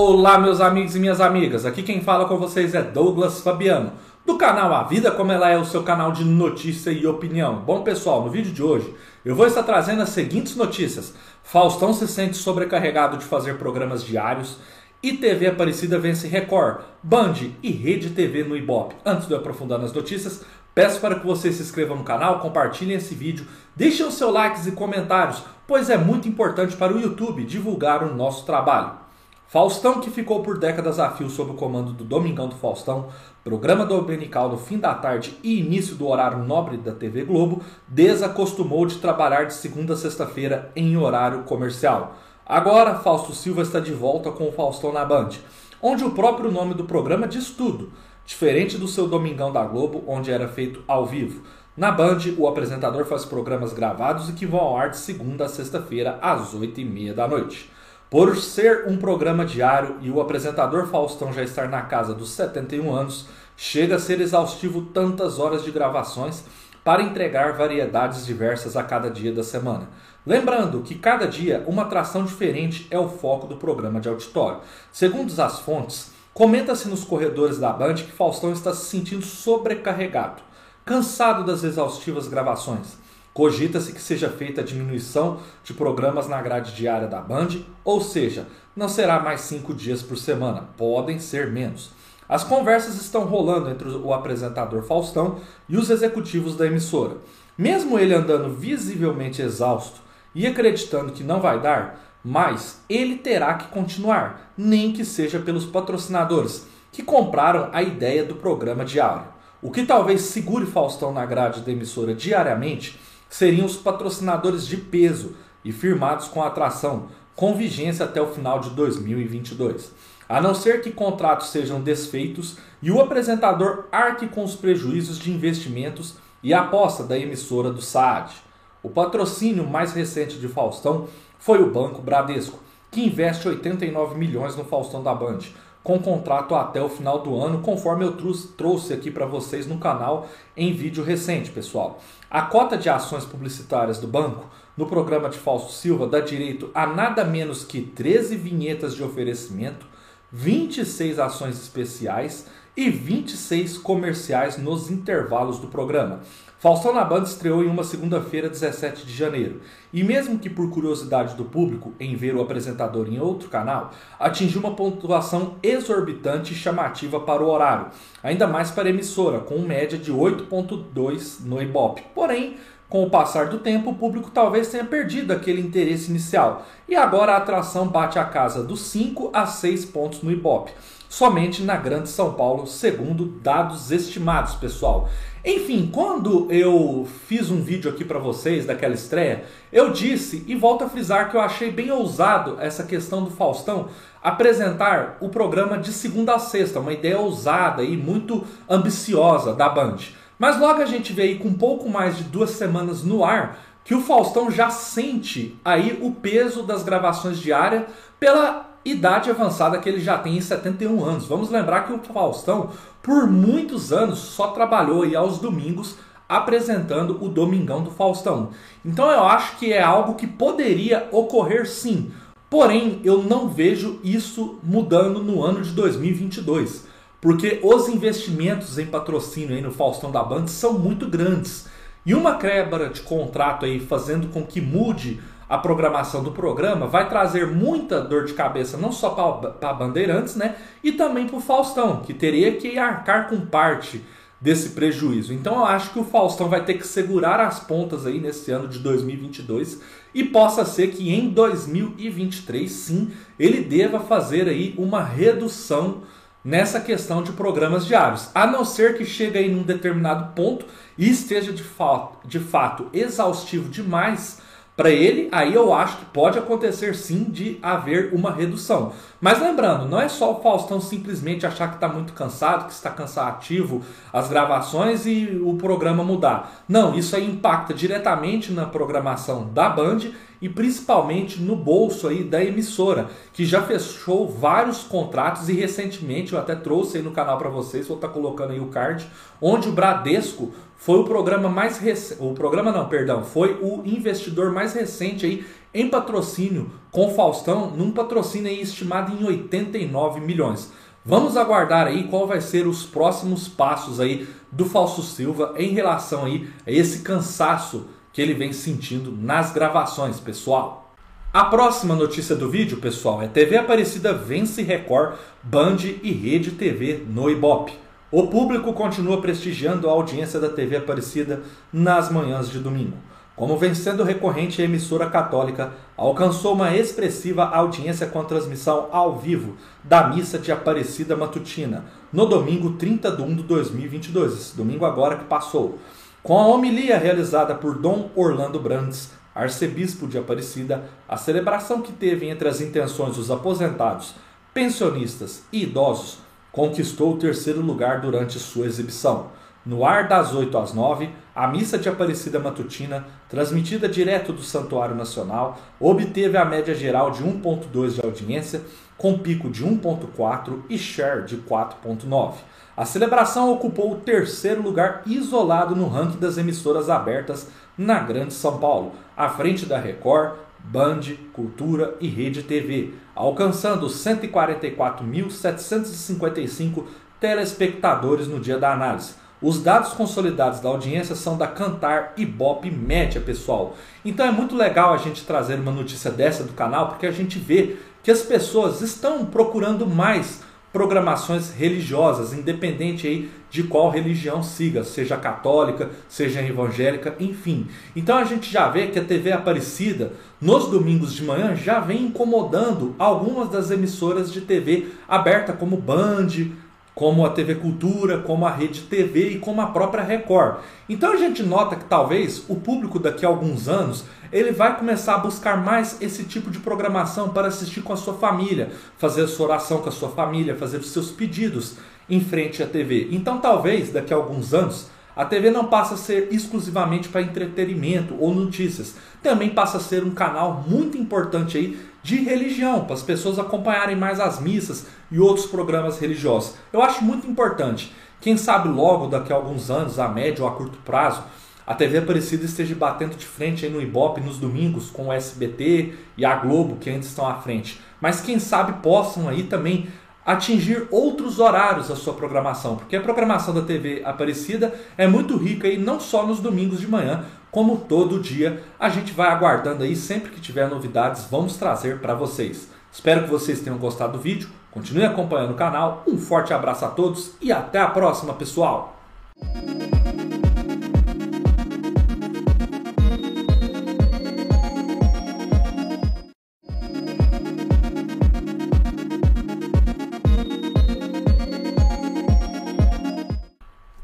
Olá, meus amigos e minhas amigas. Aqui quem fala com vocês é Douglas Fabiano, do canal A Vida Como Ela É, o seu canal de notícia e opinião. Bom, pessoal, no vídeo de hoje eu vou estar trazendo as seguintes notícias: Faustão se sente sobrecarregado de fazer programas diários. E TV Aparecida vence Record, Band e Rede TV no Ibope. Antes de eu aprofundar nas notícias, peço para que vocês se inscrevam no canal, compartilhem esse vídeo, deixem os seus likes e comentários, pois é muito importante para o YouTube divulgar o nosso trabalho. Faustão, que ficou por décadas a fio sob o comando do Domingão do Faustão, programa dominical no fim da tarde e início do horário nobre da TV Globo, desacostumou de trabalhar de segunda a sexta-feira em horário comercial. Agora, Fausto Silva está de volta com o Faustão na Band, onde o próprio nome do programa diz tudo, diferente do seu Domingão da Globo, onde era feito ao vivo. Na Band, o apresentador faz programas gravados e que vão ao ar de segunda a sexta-feira, às oito e meia da noite. Por ser um programa diário e o apresentador Faustão já estar na casa dos 71 anos, chega a ser exaustivo tantas horas de gravações para entregar variedades diversas a cada dia da semana. Lembrando que cada dia uma atração diferente é o foco do programa de auditório. Segundo as fontes, comenta-se nos corredores da Band que Faustão está se sentindo sobrecarregado, cansado das exaustivas gravações. Cogita-se que seja feita a diminuição de programas na grade diária da Band, ou seja, não será mais cinco dias por semana, podem ser menos. As conversas estão rolando entre o apresentador Faustão e os executivos da emissora. Mesmo ele andando visivelmente exausto e acreditando que não vai dar, mas ele terá que continuar, nem que seja pelos patrocinadores que compraram a ideia do programa diário. O que talvez segure Faustão na grade da emissora diariamente seriam os patrocinadores de peso e firmados com atração, com vigência até o final de 2022. A não ser que contratos sejam desfeitos e o apresentador arque com os prejuízos de investimentos e aposta da emissora do SAAD. O patrocínio mais recente de Faustão foi o Banco Bradesco, que investe 89 milhões no Faustão da Band, com contrato até o final do ano, conforme eu trouxe aqui para vocês no canal em vídeo recente, pessoal. A cota de ações publicitárias do banco no programa de Fausto Silva dá direito a nada menos que 13 vinhetas de oferecimento, 26 ações especiais e 26 comerciais nos intervalos do programa. Faustão na Banda estreou em uma segunda-feira, 17 de janeiro, e mesmo que por curiosidade do público em ver o apresentador em outro canal, atingiu uma pontuação exorbitante e chamativa para o horário, ainda mais para a emissora, com média de 8.2 no Ibope. Porém, com o passar do tempo, o público talvez tenha perdido aquele interesse inicial, e agora a atração bate a casa dos 5 a 6 pontos no Ibope, somente na Grande São Paulo, segundo dados estimados, pessoal. Enfim, quando eu fiz um vídeo aqui para vocês daquela estreia, eu disse e volto a frisar que eu achei bem ousado essa questão do Faustão apresentar o programa de segunda a sexta, uma ideia ousada e muito ambiciosa da Band. Mas logo a gente vê aí com um pouco mais de duas semanas no ar que o Faustão já sente aí o peso das gravações diárias pela idade avançada que ele já tem em 71 anos. Vamos lembrar que o Faustão, por muitos anos, só trabalhou aí aos domingos apresentando o Domingão do Faustão. Então eu acho que é algo que poderia ocorrer sim. Porém, eu não vejo isso mudando no ano de 2022. Porque os investimentos em patrocínio aí no Faustão da Band são muito grandes. E uma quebra de contrato aí fazendo com que mude a programação do programa vai trazer muita dor de cabeça, não só para Bandeirantes, né? E também para o Faustão, que teria que arcar com parte desse prejuízo. Então eu acho que o Faustão vai ter que segurar as pontas aí nesse ano de 2022 e possa ser que em 2023 sim ele deva fazer aí uma redução nessa questão de programas diários, a não ser que chegue aí num determinado ponto e esteja de fato, de fato exaustivo demais para ele, aí eu acho que pode acontecer sim de haver uma redução. Mas lembrando, não é só o Faustão simplesmente achar que está muito cansado, que está cansativo as gravações e o programa mudar. Não, isso aí impacta diretamente na programação da Band e principalmente no bolso aí da emissora, que já fechou vários contratos e recentemente eu até trouxe aí no canal para vocês, vou estar tá colocando aí o card, onde o Bradesco foi o programa mais recente, o programa não, perdão, foi o investidor mais recente aí em patrocínio com Faustão, num patrocínio aí estimado em 89 milhões. Vamos aguardar aí qual vai ser os próximos passos aí do Fausto Silva em relação aí a esse cansaço que ele vem sentindo nas gravações, pessoal. A próxima notícia do vídeo, pessoal, é TV Aparecida vence Record, Band e Rede TV no Ibope. O público continua prestigiando a audiência da TV Aparecida nas manhãs de domingo. Como vem sendo recorrente, a emissora católica alcançou uma expressiva audiência com a transmissão ao vivo da missa de Aparecida Matutina, no domingo 30 de 1 de 2022, esse domingo agora que passou. Com a homilia realizada por Dom Orlando Brandes, arcebispo de Aparecida, a celebração que teve entre as intenções dos aposentados, pensionistas e idosos conquistou o terceiro lugar durante sua exibição. No ar das 8 às 9, a missa de Aparecida Matutina, transmitida direto do Santuário Nacional, obteve a média geral de 1.2 de audiência, com pico de 1.4 e share de 4.9. A celebração ocupou o terceiro lugar isolado no ranking das emissoras abertas na Grande São Paulo, à frente da Record, Band, Cultura e Rede TV, alcançando 144.755 telespectadores no dia da análise os dados consolidados da audiência são da Cantar e Bop Média, pessoal. Então é muito legal a gente trazer uma notícia dessa do canal, porque a gente vê que as pessoas estão procurando mais programações religiosas, independente aí de qual religião siga, seja católica, seja evangélica, enfim. Então a gente já vê que a TV Aparecida, nos domingos de manhã, já vem incomodando algumas das emissoras de TV aberta, como Band, como a TV Cultura, como a Rede TV e como a própria Record. Então a gente nota que talvez o público daqui a alguns anos ele vai começar a buscar mais esse tipo de programação para assistir com a sua família, fazer a sua oração com a sua família, fazer os seus pedidos em frente à TV. Então talvez daqui a alguns anos a TV não passa a ser exclusivamente para entretenimento ou notícias, também passa a ser um canal muito importante aí de religião, para as pessoas acompanharem mais as missas e outros programas religiosos. Eu acho muito importante. Quem sabe logo daqui a alguns anos, a médio ou a curto prazo, a TV Aparecida esteja batendo de frente aí no Ibope nos domingos com o SBT e a Globo que ainda estão à frente. Mas quem sabe possam aí também atingir outros horários da sua programação, porque a programação da TV Aparecida é muito rica e não só nos domingos de manhã, como todo dia. A gente vai aguardando aí, sempre que tiver novidades, vamos trazer para vocês. Espero que vocês tenham gostado do vídeo, continue acompanhando o canal. Um forte abraço a todos e até a próxima, pessoal!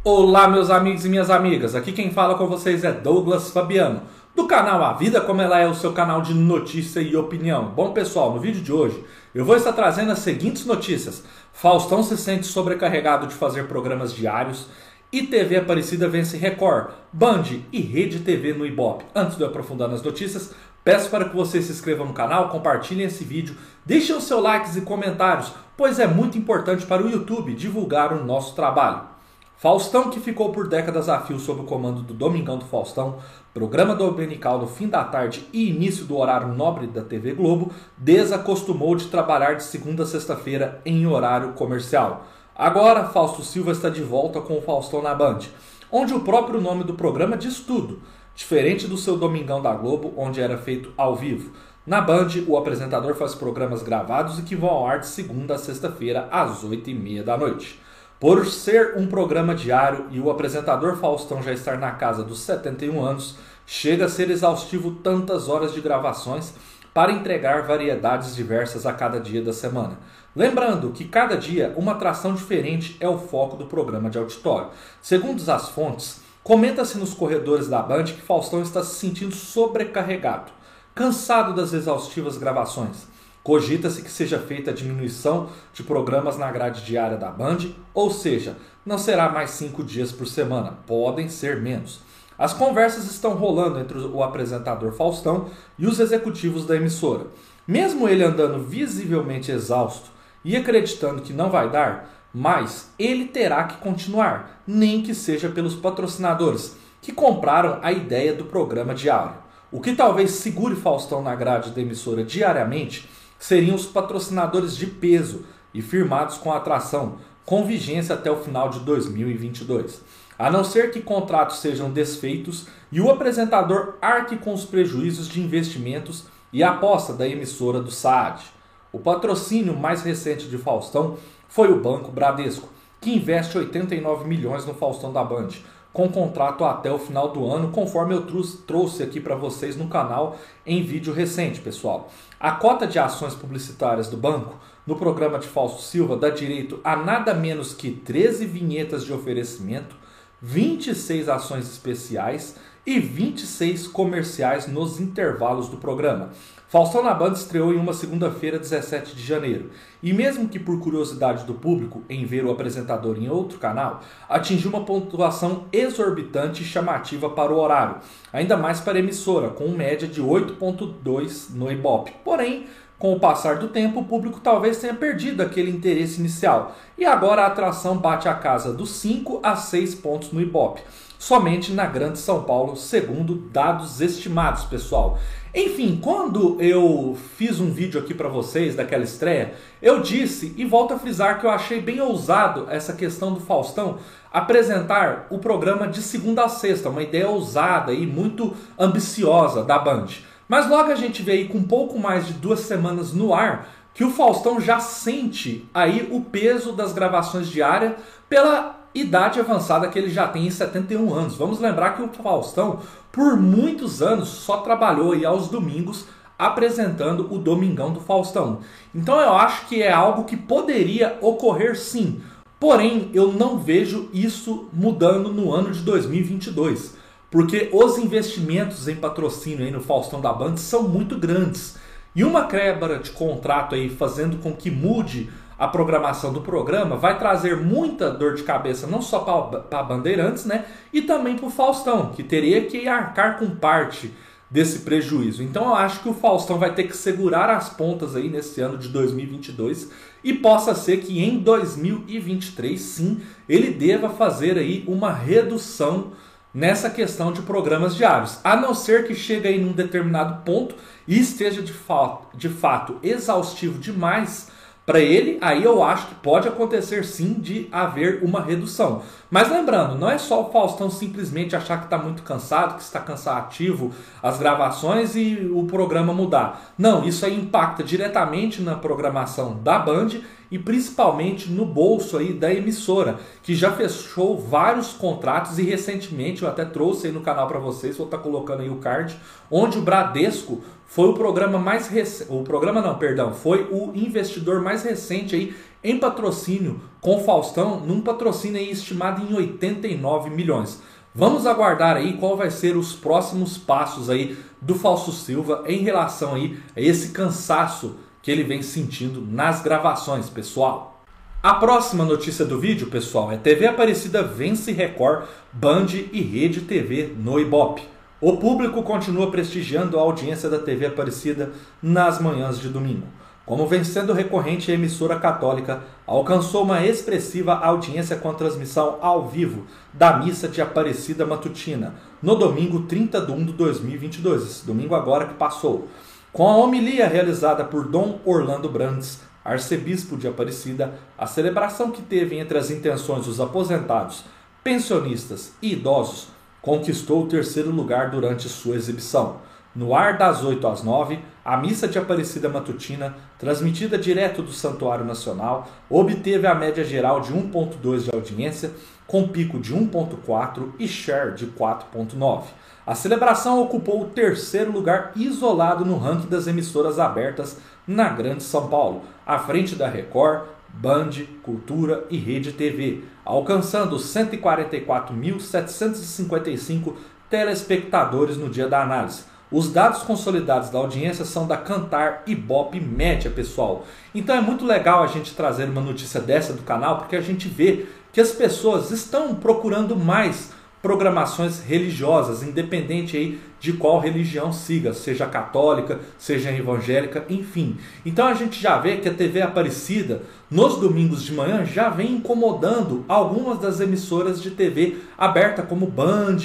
Olá, meus amigos e minhas amigas. Aqui quem fala com vocês é Douglas Fabiano, do canal A Vida Como Ela É, o seu canal de notícia e opinião. Bom, pessoal, no vídeo de hoje eu vou estar trazendo as seguintes notícias: Faustão se sente sobrecarregado de fazer programas diários e TV Aparecida vence Record, Band e Rede TV no Ibope. Antes de eu aprofundar nas notícias, peço para que vocês se inscrevam no canal, compartilhem esse vídeo, deixem os seus likes e comentários, pois é muito importante para o YouTube divulgar o nosso trabalho. Faustão, que ficou por décadas a fio sob o comando do Domingão do Faustão, programa dominical no fim da tarde e início do horário nobre da TV Globo, desacostumou de trabalhar de segunda a sexta-feira em horário comercial. Agora, Fausto Silva está de volta com o Faustão na Band, onde o próprio nome do programa diz tudo, diferente do seu Domingão da Globo, onde era feito ao vivo. Na Band, o apresentador faz programas gravados e que vão ao ar de segunda a sexta-feira às oito e meia da noite. Por ser um programa diário e o apresentador Faustão já estar na casa dos 71 anos, chega a ser exaustivo tantas horas de gravações para entregar variedades diversas a cada dia da semana. Lembrando que cada dia uma atração diferente é o foco do programa de auditório. Segundo as fontes, comenta-se nos corredores da Band que Faustão está se sentindo sobrecarregado, cansado das exaustivas gravações. Cogita-se que seja feita a diminuição de programas na grade diária da Band, ou seja, não será mais cinco dias por semana, podem ser menos. As conversas estão rolando entre o apresentador Faustão e os executivos da emissora. Mesmo ele andando visivelmente exausto e acreditando que não vai dar, mas ele terá que continuar, nem que seja pelos patrocinadores que compraram a ideia do programa diário. O que talvez segure Faustão na grade da emissora diariamente seriam os patrocinadores de peso e firmados com atração, com vigência até o final de 2022. A não ser que contratos sejam desfeitos e o apresentador arque com os prejuízos de investimentos e aposta da emissora do SAAD. O patrocínio mais recente de Faustão foi o Banco Bradesco, que investe 89 milhões no Faustão da Band, com contrato até o final do ano, conforme eu trouxe aqui para vocês no canal em vídeo recente, pessoal. A cota de ações publicitárias do banco no programa de Fausto Silva dá direito a nada menos que 13 vinhetas de oferecimento, 26 ações especiais e 26 comerciais nos intervalos do programa. Faustão na Banda estreou em uma segunda-feira, 17 de janeiro, e mesmo que por curiosidade do público em ver o apresentador em outro canal, atingiu uma pontuação exorbitante e chamativa para o horário, ainda mais para a emissora, com média de 8.2 no Ibope. Porém, com o passar do tempo, o público talvez tenha perdido aquele interesse inicial, e agora a atração bate a casa dos 5 a 6 pontos no Ibope, somente na Grande São Paulo, segundo dados estimados, pessoal. Enfim, quando eu fiz um vídeo aqui para vocês daquela estreia, eu disse e volto a frisar que eu achei bem ousado essa questão do Faustão apresentar o programa de segunda a sexta, uma ideia ousada e muito ambiciosa da Band. Mas logo a gente vê aí com pouco mais de duas semanas no ar que o Faustão já sente aí o peso das gravações diárias pela idade avançada que ele já tem em 71 anos. Vamos lembrar que o Faustão, por muitos anos, só trabalhou aí aos domingos apresentando o Domingão do Faustão. Então eu acho que é algo que poderia ocorrer sim. Porém, eu não vejo isso mudando no ano de 2022 porque os investimentos em patrocínio aí no Faustão da Band são muito grandes. E uma quebra de contrato aí fazendo com que mude a programação do programa vai trazer muita dor de cabeça não só para a Bandeirantes, né, e também para o Faustão, que teria que arcar com parte desse prejuízo. Então eu acho que o Faustão vai ter que segurar as pontas aí nesse ano de 2022 e possa ser que em 2023 sim ele deva fazer aí uma redução nessa questão de programas diários, a não ser que chegue aí num determinado ponto e esteja de, fato, de fato exaustivo demais para ele, aí eu acho que pode acontecer sim de haver uma redução. Mas lembrando, não é só o Faustão simplesmente achar que está muito cansado, que está cansativo as gravações e o programa mudar. Não, isso aí impacta diretamente na programação da Band e principalmente no bolso aí da emissora, que já fechou vários contratos e recentemente eu até trouxe aí no canal para vocês, vou estar tá colocando aí o card, onde o Bradesco foi o programa mais recente, o programa não, perdão, foi o investidor mais recente aí em patrocínio com Faustão, num patrocínio aí estimado em 89 milhões. Vamos aguardar aí qual vai ser os próximos passos aí do Fausto Silva em relação aí a esse cansaço que ele vem sentindo nas gravações, pessoal. A próxima notícia do vídeo, pessoal, é TV Aparecida vence Record, Band e Rede TV no Ibope. O público continua prestigiando a audiência da TV Aparecida nas manhãs de domingo. Como vencendo recorrente, a emissora católica alcançou uma expressiva audiência com a transmissão ao vivo da missa de Aparecida Matutina, no domingo 30 de 1 de 2022, esse domingo agora que passou. Com a homilia realizada por Dom Orlando Brandes, arcebispo de Aparecida, a celebração que teve entre as intenções dos aposentados, pensionistas e idosos conquistou o terceiro lugar durante sua exibição. No ar das 8 às 9, a missa de Aparecida Matutina, transmitida direto do Santuário Nacional, obteve a média geral de 1.2 de audiência, com pico de 1.4 e share de 4.9. A celebração ocupou o terceiro lugar isolado no ranking das emissoras abertas na Grande São Paulo, à frente da Record, Band, Cultura e Rede TV, alcançando 144.755 telespectadores no dia da análise. Os dados consolidados da audiência são da Cantar e Bop Média, pessoal. Então é muito legal a gente trazer uma notícia dessa do canal, porque a gente vê que as pessoas estão procurando mais programações religiosas, independente aí de qual religião siga, seja católica, seja evangélica, enfim. Então a gente já vê que a TV Aparecida, nos domingos de manhã, já vem incomodando algumas das emissoras de TV aberta, como Band,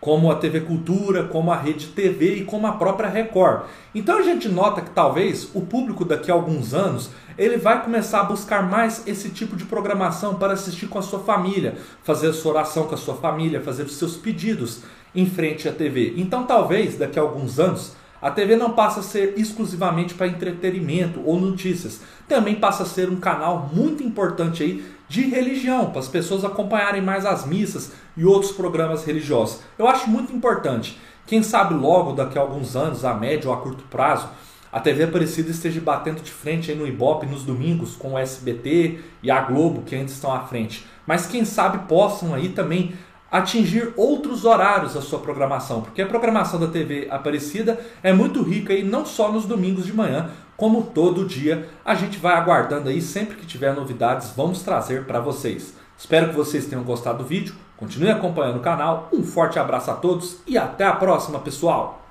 como a TV Cultura, como a Rede TV e como a própria Record. Então a gente nota que talvez o público daqui a alguns anos ele vai começar a buscar mais esse tipo de programação para assistir com a sua família, fazer a sua oração com a sua família, fazer os seus pedidos em frente à TV. Então talvez daqui a alguns anos a TV não passa a ser exclusivamente para entretenimento ou notícias, também passa a ser um canal muito importante aí de religião, para as pessoas acompanharem mais as missas e outros programas religiosos. Eu acho muito importante. Quem sabe logo, daqui a alguns anos, a médio ou a curto prazo, a TV Aparecida esteja batendo de frente aí no Ibope nos domingos com o SBT e a Globo, que ainda estão à frente. Mas quem sabe possam aí também atingir outros horários da sua programação, porque a programação da TV Aparecida é muito rica e não só nos domingos de manhã, como todo dia. A gente vai aguardando aí, sempre que tiver novidades, vamos trazer para vocês. Espero que vocês tenham gostado do vídeo, continue acompanhando o canal, um forte abraço a todos e até a próxima, pessoal!